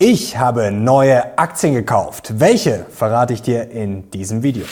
Ich habe neue Aktien gekauft. Welche verrate ich dir in diesem Video.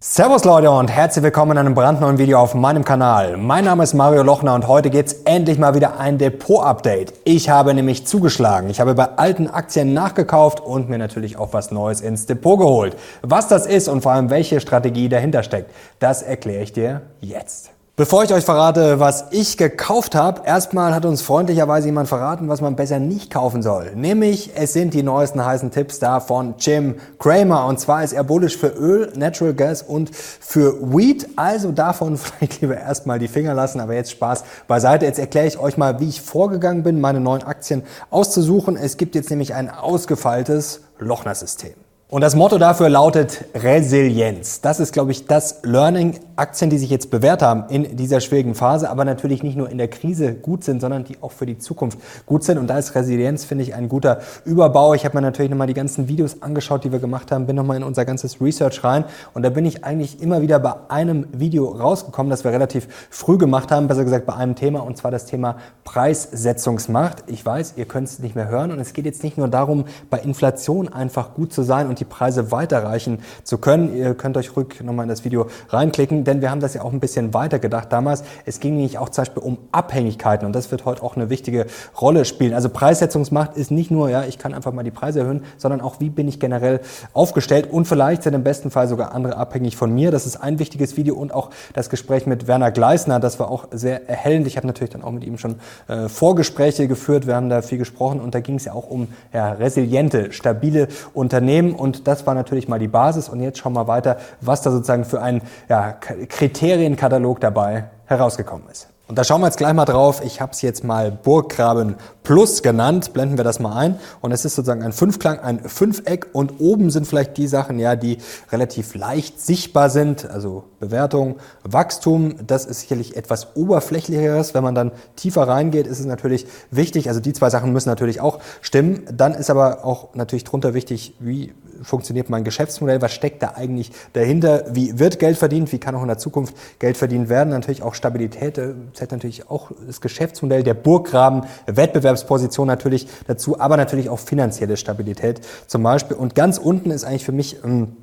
Servus Leute und herzlich willkommen in einem brandneuen Video auf meinem Kanal. Mein Name ist Mario Lochner und heute geht's endlich mal wieder ein Depot-Update. Ich habe nämlich zugeschlagen. Ich habe bei alten Aktien nachgekauft und mir natürlich auch was Neues ins Depot geholt. Was das ist und vor allem welche Strategie dahinter steckt, das erkläre ich dir jetzt. Bevor ich euch verrate, was ich gekauft habe, erstmal hat uns freundlicherweise jemand verraten, was man besser nicht kaufen soll. Nämlich, es sind die neuesten heißen Tipps da von Jim Cramer. Und zwar ist er bullish für Öl, Natural Gas und für Wheat. Also davon vielleicht lieber erstmal die Finger lassen. Aber jetzt Spaß beiseite. Jetzt erkläre ich euch mal, wie ich vorgegangen bin, meine neuen Aktien auszusuchen. Es gibt jetzt nämlich ein ausgefeiltes Lochner-System. Und das Motto dafür lautet Resilienz. Das ist, glaube ich, das Learning. Aktien, die sich jetzt bewährt haben in dieser schwierigen Phase, aber natürlich nicht nur in der Krise gut sind, sondern die auch für die Zukunft gut sind. Und da ist Resilienz, finde ich, ein guter Überbau. Ich habe mir natürlich nochmal die ganzen Videos angeschaut, die wir gemacht haben, bin nochmal in unser ganzes Research rein. Und da bin ich eigentlich immer wieder bei einem Video rausgekommen, das wir relativ früh gemacht haben, besser gesagt bei einem Thema, und zwar das Thema Preissetzungsmacht. Ich weiß, ihr könnt es nicht mehr hören. Und es geht jetzt nicht nur darum, bei Inflation einfach gut zu sein und die Preise weiterreichen zu können. Ihr könnt euch ruhig nochmal in das Video reinklicken, denn wir haben das ja auch ein bisschen weiter gedacht damals. Es ging nämlich auch zum Beispiel um Abhängigkeiten und das wird heute auch eine wichtige Rolle spielen. Also Preissetzungsmacht ist nicht nur, ja, ich kann einfach mal die Preise erhöhen, sondern auch, wie bin ich generell aufgestellt und vielleicht sind im besten Fall sogar andere abhängig von mir. Das ist ein wichtiges Video und auch das Gespräch mit Werner Gleisner, das war auch sehr erhellend. Ich habe natürlich dann auch mit ihm schon äh, Vorgespräche geführt, wir haben da viel gesprochen und da ging es ja auch um ja, resiliente, stabile Unternehmen und und das war natürlich mal die Basis. Und jetzt schauen wir weiter, was da sozusagen für ein ja, Kriterienkatalog dabei herausgekommen ist. Und da schauen wir jetzt gleich mal drauf. Ich habe es jetzt mal Burggraben Plus genannt. Blenden wir das mal ein. Und es ist sozusagen ein Fünfklang, ein Fünfeck. Und oben sind vielleicht die Sachen, ja, die relativ leicht sichtbar sind. Also Bewertung, Wachstum. Das ist sicherlich etwas oberflächlicheres. Wenn man dann tiefer reingeht, ist es natürlich wichtig. Also die zwei Sachen müssen natürlich auch stimmen. Dann ist aber auch natürlich drunter wichtig, wie funktioniert mein Geschäftsmodell, was steckt da eigentlich dahinter, wie wird Geld verdient, wie kann auch in der Zukunft Geld verdient werden, natürlich auch Stabilität, äh, zählt natürlich auch das Geschäftsmodell, der Burggraben, Wettbewerbsposition natürlich dazu, aber natürlich auch finanzielle Stabilität zum Beispiel. Und ganz unten ist eigentlich für mich ähm,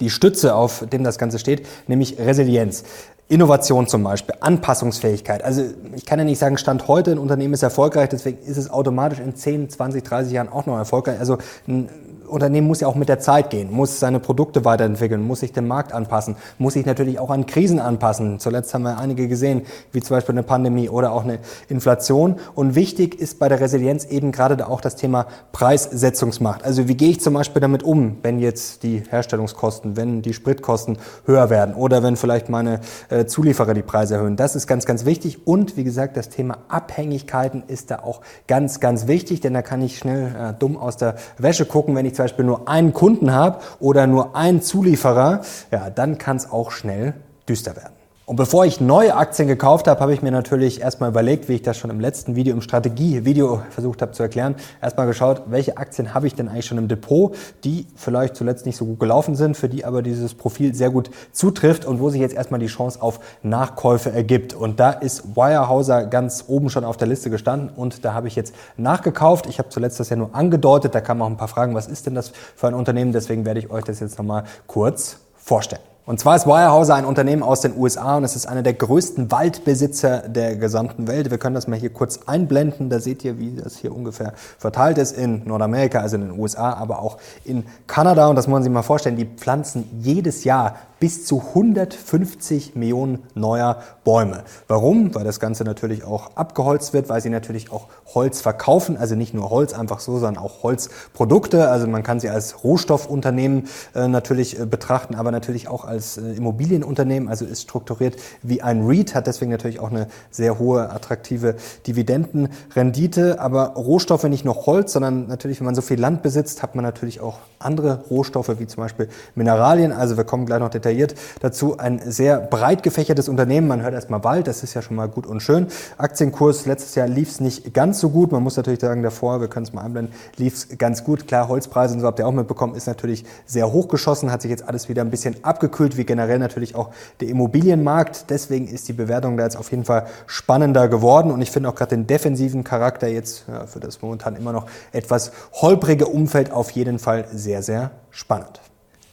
die Stütze, auf dem das Ganze steht, nämlich Resilienz. Innovation zum Beispiel, Anpassungsfähigkeit. Also ich kann ja nicht sagen, Stand heute, ein Unternehmen ist erfolgreich, deswegen ist es automatisch in 10, 20, 30 Jahren auch noch erfolgreich. Also ein Unternehmen muss ja auch mit der Zeit gehen, muss seine Produkte weiterentwickeln, muss sich dem Markt anpassen, muss sich natürlich auch an Krisen anpassen. Zuletzt haben wir einige gesehen, wie zum Beispiel eine Pandemie oder auch eine Inflation. Und wichtig ist bei der Resilienz eben gerade auch das Thema Preissetzungsmacht. Also wie gehe ich zum Beispiel damit um, wenn jetzt die Herstellungskosten, wenn die Spritkosten höher werden oder wenn vielleicht meine äh, Zulieferer die Preise erhöhen. Das ist ganz, ganz wichtig. Und wie gesagt, das Thema Abhängigkeiten ist da auch ganz, ganz wichtig, denn da kann ich schnell äh, dumm aus der Wäsche gucken, wenn ich zum Beispiel nur einen Kunden habe oder nur einen Zulieferer, ja, dann kann es auch schnell düster werden. Und bevor ich neue Aktien gekauft habe, habe ich mir natürlich erstmal überlegt, wie ich das schon im letzten Video, im Strategie-Video versucht habe zu erklären, erstmal geschaut, welche Aktien habe ich denn eigentlich schon im Depot, die vielleicht zuletzt nicht so gut gelaufen sind, für die aber dieses Profil sehr gut zutrifft und wo sich jetzt erstmal die Chance auf Nachkäufe ergibt. Und da ist Weyerhauser ganz oben schon auf der Liste gestanden und da habe ich jetzt nachgekauft. Ich habe zuletzt das ja nur angedeutet, da kamen auch ein paar Fragen, was ist denn das für ein Unternehmen? Deswegen werde ich euch das jetzt nochmal kurz vorstellen. Und zwar ist Weyerhaeuser ein Unternehmen aus den USA und es ist einer der größten Waldbesitzer der gesamten Welt. Wir können das mal hier kurz einblenden. Da seht ihr, wie das hier ungefähr verteilt ist in Nordamerika, also in den USA, aber auch in Kanada. Und das muss man sich mal vorstellen, die pflanzen jedes Jahr bis zu 150 Millionen neuer Bäume. Warum? Weil das Ganze natürlich auch abgeholzt wird, weil sie natürlich auch Holz verkaufen, also nicht nur Holz einfach so, sondern auch Holzprodukte. Also man kann sie als Rohstoffunternehmen äh, natürlich äh, betrachten, aber natürlich auch als äh, Immobilienunternehmen, also ist strukturiert wie ein REIT, hat deswegen natürlich auch eine sehr hohe attraktive Dividendenrendite. Aber Rohstoffe nicht nur Holz, sondern natürlich, wenn man so viel Land besitzt, hat man natürlich auch andere Rohstoffe wie zum Beispiel Mineralien. Also wir kommen gleich noch detailliert detailliert dazu. Ein sehr breit gefächertes Unternehmen. Man hört erstmal Wald, das ist ja schon mal gut und schön. Aktienkurs letztes Jahr lief es nicht ganz so gut. Man muss natürlich sagen, davor, wir können es mal einblenden, lief es ganz gut. Klar, Holzpreise und so habt ihr auch mitbekommen, ist natürlich sehr hochgeschossen, hat sich jetzt alles wieder ein bisschen abgekühlt, wie generell natürlich auch der Immobilienmarkt. Deswegen ist die Bewertung da jetzt auf jeden Fall spannender geworden und ich finde auch gerade den defensiven Charakter jetzt ja, für das momentan immer noch etwas holprige Umfeld auf jeden Fall sehr, sehr spannend.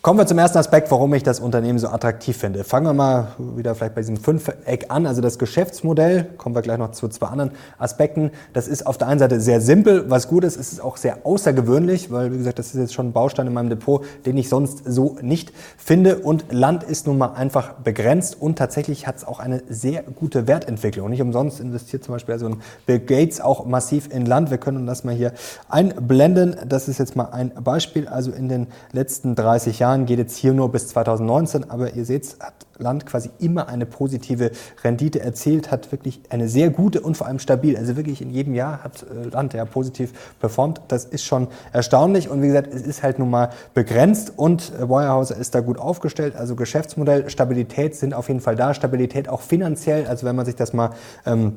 Kommen wir zum ersten Aspekt, warum ich das Unternehmen so attraktiv finde. Fangen wir mal wieder vielleicht bei diesem Fünfeck an. Also das Geschäftsmodell, kommen wir gleich noch zu zwei anderen Aspekten. Das ist auf der einen Seite sehr simpel, was gut ist. Es ist auch sehr außergewöhnlich, weil, wie gesagt, das ist jetzt schon ein Baustein in meinem Depot, den ich sonst so nicht finde. Und Land ist nun mal einfach begrenzt und tatsächlich hat es auch eine sehr gute Wertentwicklung. Nicht umsonst investiert zum Beispiel also ein Bill Gates auch massiv in Land. Wir können das mal hier einblenden. Das ist jetzt mal ein Beispiel. Also in den letzten 30 Jahren Jahren geht jetzt hier nur bis 2019, aber ihr seht, hat Land quasi immer eine positive Rendite erzielt, hat wirklich eine sehr gute und vor allem stabil, also wirklich in jedem Jahr hat äh, Land ja positiv performt. Das ist schon erstaunlich und wie gesagt, es ist halt nun mal begrenzt und äh, Weyerhaeuser ist da gut aufgestellt. Also Geschäftsmodell, Stabilität sind auf jeden Fall da, Stabilität auch finanziell. Also wenn man sich das mal ähm,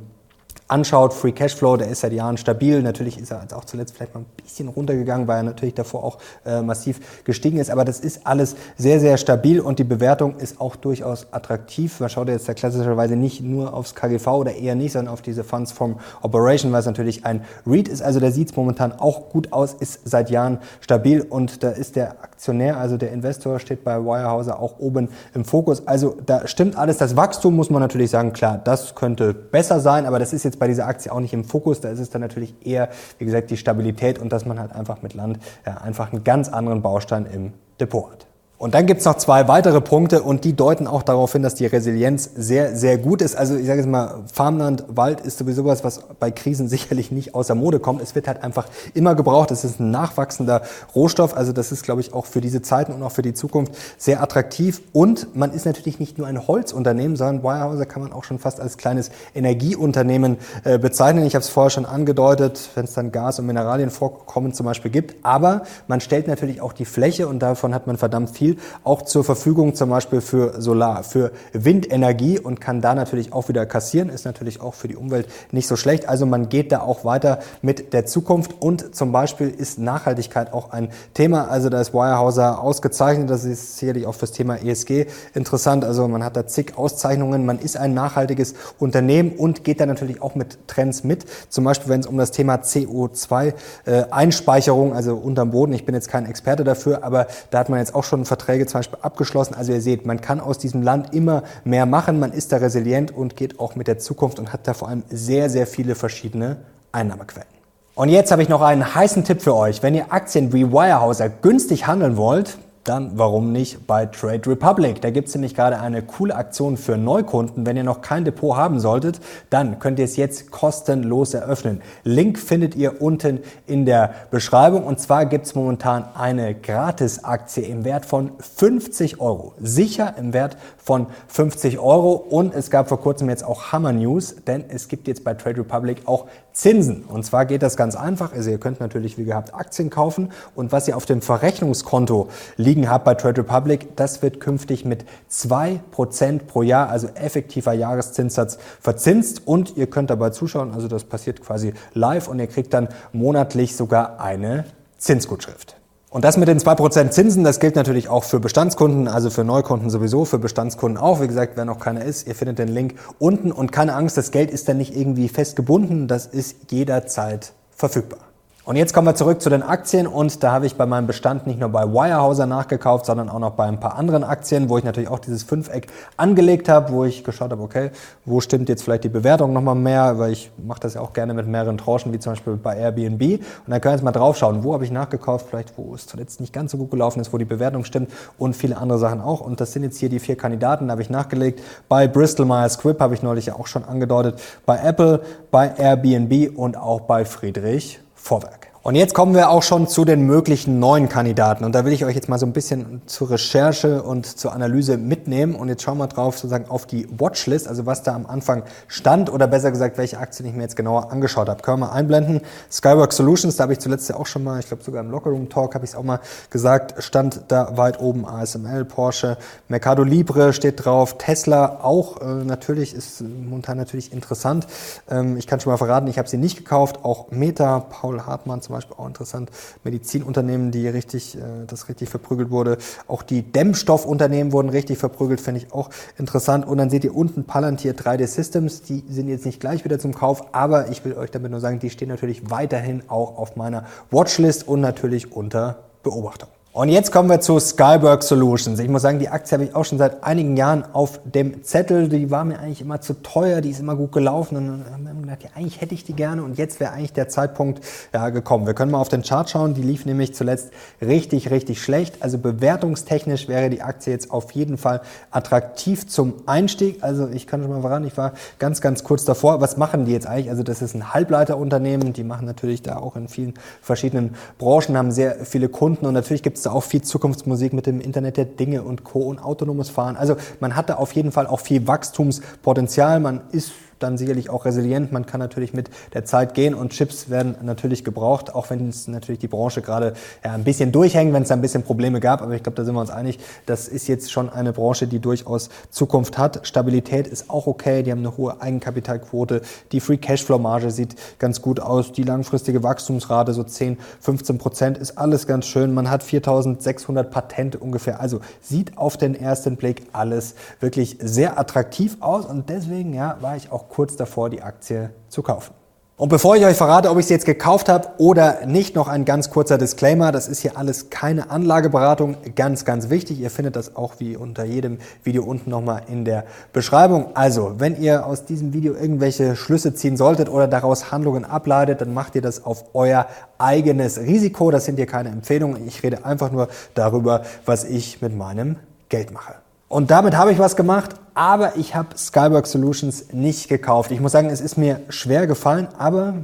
anschaut, Free Cashflow, der ist seit Jahren stabil. Natürlich ist er auch zuletzt vielleicht mal ein bisschen runtergegangen, weil er natürlich davor auch äh, massiv gestiegen ist. Aber das ist alles sehr, sehr stabil und die Bewertung ist auch durchaus attraktiv. Man schaut jetzt da klassischerweise nicht nur aufs KGV oder eher nicht, sondern auf diese Funds from Operation, weil es natürlich ein REIT ist. Also da sieht es momentan auch gut aus, ist seit Jahren stabil und da ist der Aktionär, also der Investor steht bei Wirehauser auch oben im Fokus. Also da stimmt alles. Das Wachstum muss man natürlich sagen, klar, das könnte besser sein, aber das ist jetzt bei dieser Aktie auch nicht im Fokus. Da ist es dann natürlich eher, wie gesagt, die Stabilität und dass man halt einfach mit Land ja, einfach einen ganz anderen Baustein im Depot hat. Und dann gibt's noch zwei weitere Punkte und die deuten auch darauf hin, dass die Resilienz sehr, sehr gut ist. Also ich sage jetzt mal, Farmland, Wald ist sowieso was, was bei Krisen sicherlich nicht außer Mode kommt. Es wird halt einfach immer gebraucht. Es ist ein nachwachsender Rohstoff. Also das ist, glaube ich, auch für diese Zeiten und auch für die Zukunft sehr attraktiv. Und man ist natürlich nicht nur ein Holzunternehmen, sondern Weyerhaeuser kann man auch schon fast als kleines Energieunternehmen äh, bezeichnen. Ich habe es vorher schon angedeutet, wenn es dann Gas- und Mineralienvorkommen zum Beispiel gibt. Aber man stellt natürlich auch die Fläche und davon hat man verdammt viel viel auch zur Verfügung, zum Beispiel für Solar, für Windenergie und kann da natürlich auch wieder kassieren, ist natürlich auch für die Umwelt nicht so schlecht. Also man geht da auch weiter mit der Zukunft und zum Beispiel ist Nachhaltigkeit auch ein Thema. Also da ist Weyerhauser ausgezeichnet, das ist sicherlich auch fürs Thema ESG interessant. Also man hat da zig Auszeichnungen, man ist ein nachhaltiges Unternehmen und geht da natürlich auch mit Trends mit. Zum Beispiel, wenn es um das Thema CO2-Einspeicherung, äh, also unterm Boden, ich bin jetzt kein Experte dafür, aber da hat man jetzt auch schon Verträge zum Beispiel abgeschlossen. Also ihr seht, man kann aus diesem Land immer mehr machen, man ist da resilient und geht auch mit der Zukunft und hat da vor allem sehr, sehr viele verschiedene Einnahmequellen. Und jetzt habe ich noch einen heißen Tipp für euch. Wenn ihr Aktien wie Wirehauser günstig handeln wollt, dann warum nicht bei Trade Republic? Da gibt es nämlich gerade eine coole Aktion für Neukunden. Wenn ihr noch kein Depot haben solltet, dann könnt ihr es jetzt kostenlos eröffnen. Link findet ihr unten in der Beschreibung. Und zwar gibt es momentan eine Gratis-Aktie im Wert von 50 Euro. Sicher im Wert von 50 Euro. Und es gab vor kurzem jetzt auch Hammer News, denn es gibt jetzt bei Trade Republic auch Zinsen. Und zwar geht das ganz einfach. Also ihr könnt natürlich wie gehabt Aktien kaufen und was ihr auf dem Verrechnungskonto liegen habt bei Trade Republic, das wird künftig mit zwei Prozent pro Jahr, also effektiver Jahreszinssatz verzinst und ihr könnt dabei zuschauen. Also das passiert quasi live und ihr kriegt dann monatlich sogar eine Zinsgutschrift. Und das mit den 2% Zinsen, das gilt natürlich auch für Bestandskunden, also für Neukunden sowieso, für Bestandskunden auch. Wie gesagt, wer noch keiner ist, ihr findet den Link unten und keine Angst, das Geld ist dann nicht irgendwie festgebunden, das ist jederzeit verfügbar. Und jetzt kommen wir zurück zu den Aktien und da habe ich bei meinem Bestand nicht nur bei Wirehauser nachgekauft, sondern auch noch bei ein paar anderen Aktien, wo ich natürlich auch dieses Fünfeck angelegt habe, wo ich geschaut habe, okay, wo stimmt jetzt vielleicht die Bewertung nochmal mehr, weil ich mache das ja auch gerne mit mehreren Tranchen, wie zum Beispiel bei Airbnb. Und dann können wir jetzt mal drauf schauen, wo habe ich nachgekauft, vielleicht wo es zuletzt nicht ganz so gut gelaufen ist, wo die Bewertung stimmt und viele andere Sachen auch. Und das sind jetzt hier die vier Kandidaten, da habe ich nachgelegt. Bei Bristol Myers Squibb habe ich neulich ja auch schon angedeutet, bei Apple, bei Airbnb und auch bei Friedrich Vorwerk. Und jetzt kommen wir auch schon zu den möglichen neuen Kandidaten. Und da will ich euch jetzt mal so ein bisschen zur Recherche und zur Analyse mitnehmen. Und jetzt schauen wir drauf sozusagen auf die Watchlist, also was da am Anfang stand oder besser gesagt, welche Aktien ich mir jetzt genauer angeschaut habe. Können wir einblenden. Skywork Solutions, da habe ich zuletzt ja auch schon mal, ich glaube sogar im Lockerroom Talk habe ich es auch mal gesagt, stand da weit oben ASML, Porsche, Mercado Libre steht drauf, Tesla auch äh, natürlich, ist momentan natürlich interessant. Ähm, ich kann schon mal verraten, ich habe sie nicht gekauft. Auch Meta, Paul Hartmann zum Beispiel auch interessant. Medizinunternehmen, die richtig, äh, das richtig verprügelt wurde. Auch die Dämmstoffunternehmen wurden richtig verprügelt, finde ich auch interessant. Und dann seht ihr unten Palantir 3D Systems, die sind jetzt nicht gleich wieder zum Kauf, aber ich will euch damit nur sagen, die stehen natürlich weiterhin auch auf meiner Watchlist und natürlich unter Beobachtung. Und jetzt kommen wir zu Skyberg Solutions. Ich muss sagen, die Aktie habe ich auch schon seit einigen Jahren auf dem Zettel. Die war mir eigentlich immer zu teuer, die ist immer gut gelaufen. Und dann haben wir gedacht, ja, eigentlich hätte ich die gerne und jetzt wäre eigentlich der Zeitpunkt ja, gekommen. Wir können mal auf den Chart schauen. Die lief nämlich zuletzt richtig, richtig schlecht. Also bewertungstechnisch wäre die Aktie jetzt auf jeden Fall attraktiv zum Einstieg. Also ich kann schon mal voran, ich war ganz, ganz kurz davor. Was machen die jetzt eigentlich? Also das ist ein Halbleiterunternehmen. Die machen natürlich da auch in vielen verschiedenen Branchen, haben sehr viele Kunden und natürlich gibt es da auch viel Zukunftsmusik mit dem Internet der Dinge und Co. und autonomes Fahren. Also man hat da auf jeden Fall auch viel Wachstumspotenzial. Man ist dann sicherlich auch resilient. Man kann natürlich mit der Zeit gehen und Chips werden natürlich gebraucht, auch wenn es natürlich die Branche gerade ja, ein bisschen durchhängt, wenn es da ein bisschen Probleme gab. Aber ich glaube, da sind wir uns einig, das ist jetzt schon eine Branche, die durchaus Zukunft hat. Stabilität ist auch okay. Die haben eine hohe Eigenkapitalquote. Die Free Cashflow Marge sieht ganz gut aus. Die langfristige Wachstumsrate so 10, 15 Prozent ist alles ganz schön. Man hat 4600 Patente ungefähr. Also sieht auf den ersten Blick alles wirklich sehr attraktiv aus. Und deswegen ja, war ich auch kurz davor, die Aktie zu kaufen. Und bevor ich euch verrate, ob ich sie jetzt gekauft habe oder nicht, noch ein ganz kurzer Disclaimer. Das ist hier alles keine Anlageberatung. Ganz, ganz wichtig. Ihr findet das auch wie unter jedem Video unten nochmal in der Beschreibung. Also, wenn ihr aus diesem Video irgendwelche Schlüsse ziehen solltet oder daraus Handlungen ableitet, dann macht ihr das auf euer eigenes Risiko. Das sind hier keine Empfehlungen. Ich rede einfach nur darüber, was ich mit meinem Geld mache. Und damit habe ich was gemacht, aber ich habe Skywork Solutions nicht gekauft. Ich muss sagen, es ist mir schwer gefallen, aber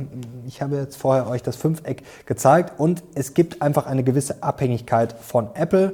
ich habe jetzt vorher euch das Fünfeck gezeigt und es gibt einfach eine gewisse Abhängigkeit von Apple.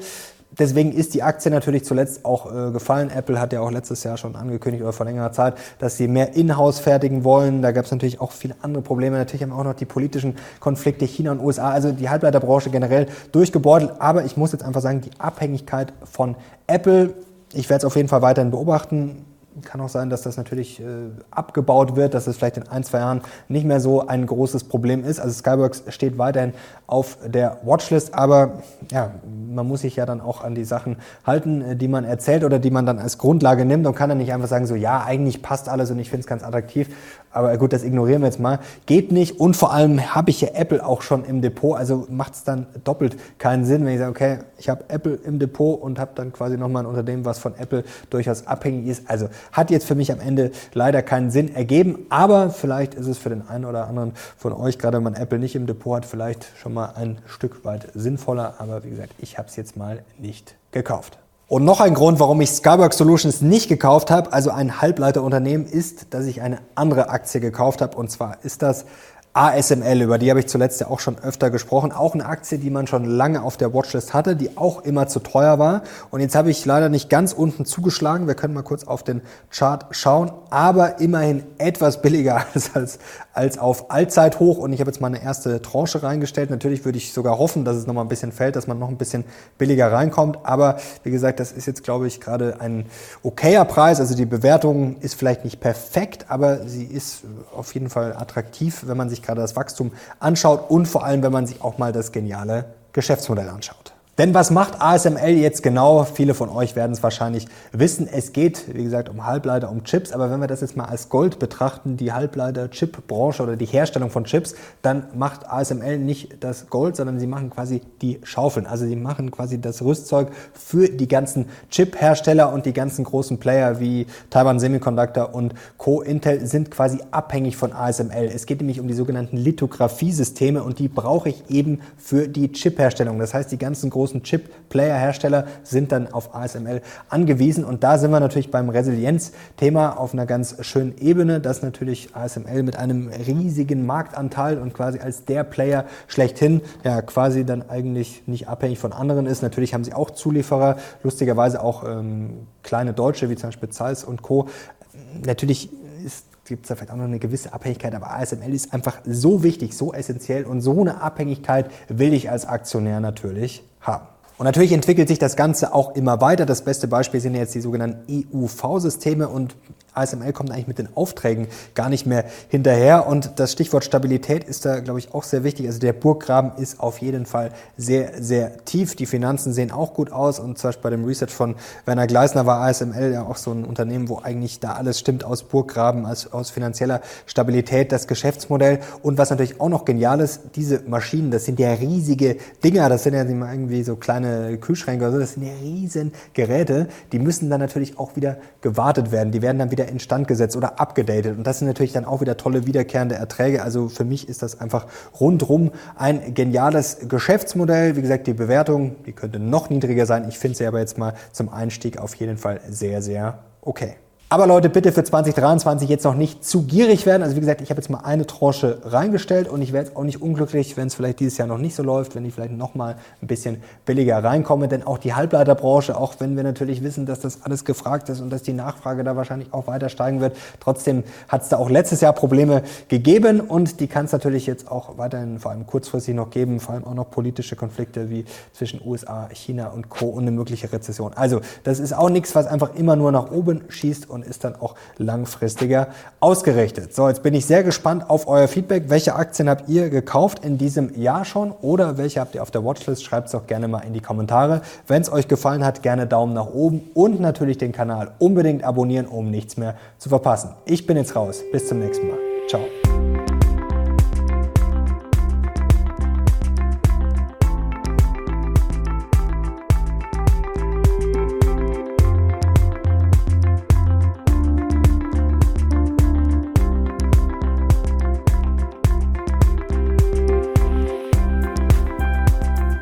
Deswegen ist die Aktie natürlich zuletzt auch äh, gefallen. Apple hat ja auch letztes Jahr schon angekündigt oder vor längerer Zeit, dass sie mehr Inhouse fertigen wollen. Da gab es natürlich auch viele andere Probleme. Natürlich haben auch noch die politischen Konflikte China und USA, also die Halbleiterbranche generell durchgebeutelt. Aber ich muss jetzt einfach sagen, die Abhängigkeit von Apple ich werde es auf jeden Fall weiterhin beobachten. Kann auch sein, dass das natürlich äh, abgebaut wird, dass es vielleicht in ein, zwei Jahren nicht mehr so ein großes Problem ist. Also Skyworks steht weiterhin auf der Watchlist, aber ja, man muss sich ja dann auch an die Sachen halten, äh, die man erzählt oder die man dann als Grundlage nimmt und kann dann nicht einfach sagen, so ja, eigentlich passt alles und ich finde es ganz attraktiv. Aber gut, das ignorieren wir jetzt mal. Geht nicht und vor allem habe ich ja Apple auch schon im Depot, also macht es dann doppelt keinen Sinn, wenn ich sage, okay, ich habe Apple im Depot und habe dann quasi nochmal ein Unternehmen, was von Apple durchaus abhängig ist. Also hat jetzt für mich am Ende leider keinen Sinn ergeben, aber vielleicht ist es für den einen oder anderen von euch, gerade wenn man Apple nicht im Depot hat, vielleicht schon mal ein Stück weit sinnvoller. Aber wie gesagt, ich habe es jetzt mal nicht gekauft. Und noch ein Grund, warum ich Skywork Solutions nicht gekauft habe, also ein Halbleiterunternehmen, ist, dass ich eine andere Aktie gekauft habe. Und zwar ist das ASML, über die habe ich zuletzt ja auch schon öfter gesprochen. Auch eine Aktie, die man schon lange auf der Watchlist hatte, die auch immer zu teuer war. Und jetzt habe ich leider nicht ganz unten zugeschlagen. Wir können mal kurz auf den Chart schauen, aber immerhin etwas billiger als, als, als auf Allzeithoch. Und ich habe jetzt mal eine erste Tranche reingestellt. Natürlich würde ich sogar hoffen, dass es noch mal ein bisschen fällt, dass man noch ein bisschen billiger reinkommt. Aber wie gesagt, das ist jetzt, glaube ich, gerade ein okayer Preis. Also die Bewertung ist vielleicht nicht perfekt, aber sie ist auf jeden Fall attraktiv, wenn man sich sich gerade das Wachstum anschaut und vor allem, wenn man sich auch mal das geniale Geschäftsmodell anschaut. Denn was macht ASML jetzt genau? Viele von euch werden es wahrscheinlich wissen. Es geht, wie gesagt, um Halbleiter, um Chips. Aber wenn wir das jetzt mal als Gold betrachten, die Halbleiter-Chip-Branche oder die Herstellung von Chips, dann macht ASML nicht das Gold, sondern sie machen quasi die Schaufeln. Also sie machen quasi das Rüstzeug für die ganzen Chip-Hersteller und die ganzen großen Player wie Taiwan Semiconductor und Co. Intel sind quasi abhängig von ASML. Es geht nämlich um die sogenannten Lithographie-Systeme und die brauche ich eben für die Chip-Herstellung. Das heißt, die ganzen großen großen Chip-Player-Hersteller sind dann auf ASML angewiesen. Und da sind wir natürlich beim Resilienz-Thema auf einer ganz schönen Ebene, dass natürlich ASML mit einem riesigen Marktanteil und quasi als der Player schlechthin ja quasi dann eigentlich nicht abhängig von anderen ist. Natürlich haben sie auch Zulieferer, lustigerweise auch ähm, kleine Deutsche wie zum Beispiel Zeiss und Co. Natürlich gibt es da vielleicht auch noch eine gewisse Abhängigkeit, aber ASML ist einfach so wichtig, so essentiell und so eine Abhängigkeit will ich als Aktionär natürlich haben. Und natürlich entwickelt sich das Ganze auch immer weiter. Das beste Beispiel sind jetzt die sogenannten EUV-Systeme und ASML kommt eigentlich mit den Aufträgen gar nicht mehr hinterher. Und das Stichwort Stabilität ist da, glaube ich, auch sehr wichtig. Also der Burggraben ist auf jeden Fall sehr, sehr tief. Die Finanzen sehen auch gut aus. Und zum Beispiel bei dem Research von Werner Gleisner war ASML ja auch so ein Unternehmen, wo eigentlich da alles stimmt aus Burggraben, aus, aus finanzieller Stabilität, das Geschäftsmodell. Und was natürlich auch noch genial ist, diese Maschinen, das sind ja riesige Dinger. Das sind ja irgendwie so kleine Kühlschränke oder so. Das sind ja riesen Geräte. Die müssen dann natürlich auch wieder gewartet werden. Die werden dann wieder wieder instand gesetzt oder abgedatet. Und das sind natürlich dann auch wieder tolle wiederkehrende Erträge. Also für mich ist das einfach rundrum ein geniales Geschäftsmodell. Wie gesagt, die Bewertung, die könnte noch niedriger sein. Ich finde sie aber jetzt mal zum Einstieg auf jeden Fall sehr, sehr okay. Aber Leute, bitte für 2023 jetzt noch nicht zu gierig werden. Also wie gesagt, ich habe jetzt mal eine Tranche reingestellt und ich werde jetzt auch nicht unglücklich, wenn es vielleicht dieses Jahr noch nicht so läuft, wenn ich vielleicht noch mal ein bisschen billiger reinkomme. Denn auch die Halbleiterbranche, auch wenn wir natürlich wissen, dass das alles gefragt ist und dass die Nachfrage da wahrscheinlich auch weiter steigen wird, trotzdem hat es da auch letztes Jahr Probleme gegeben und die kann es natürlich jetzt auch weiterhin vor allem kurzfristig noch geben, vor allem auch noch politische Konflikte wie zwischen USA, China und Co. und eine mögliche Rezession. Also das ist auch nichts, was einfach immer nur nach oben schießt und und ist dann auch langfristiger ausgerichtet. So, jetzt bin ich sehr gespannt auf euer Feedback. Welche Aktien habt ihr gekauft in diesem Jahr schon oder welche habt ihr auf der Watchlist? Schreibt es doch gerne mal in die Kommentare. Wenn es euch gefallen hat, gerne Daumen nach oben und natürlich den Kanal unbedingt abonnieren, um nichts mehr zu verpassen. Ich bin jetzt raus. Bis zum nächsten Mal. Ciao.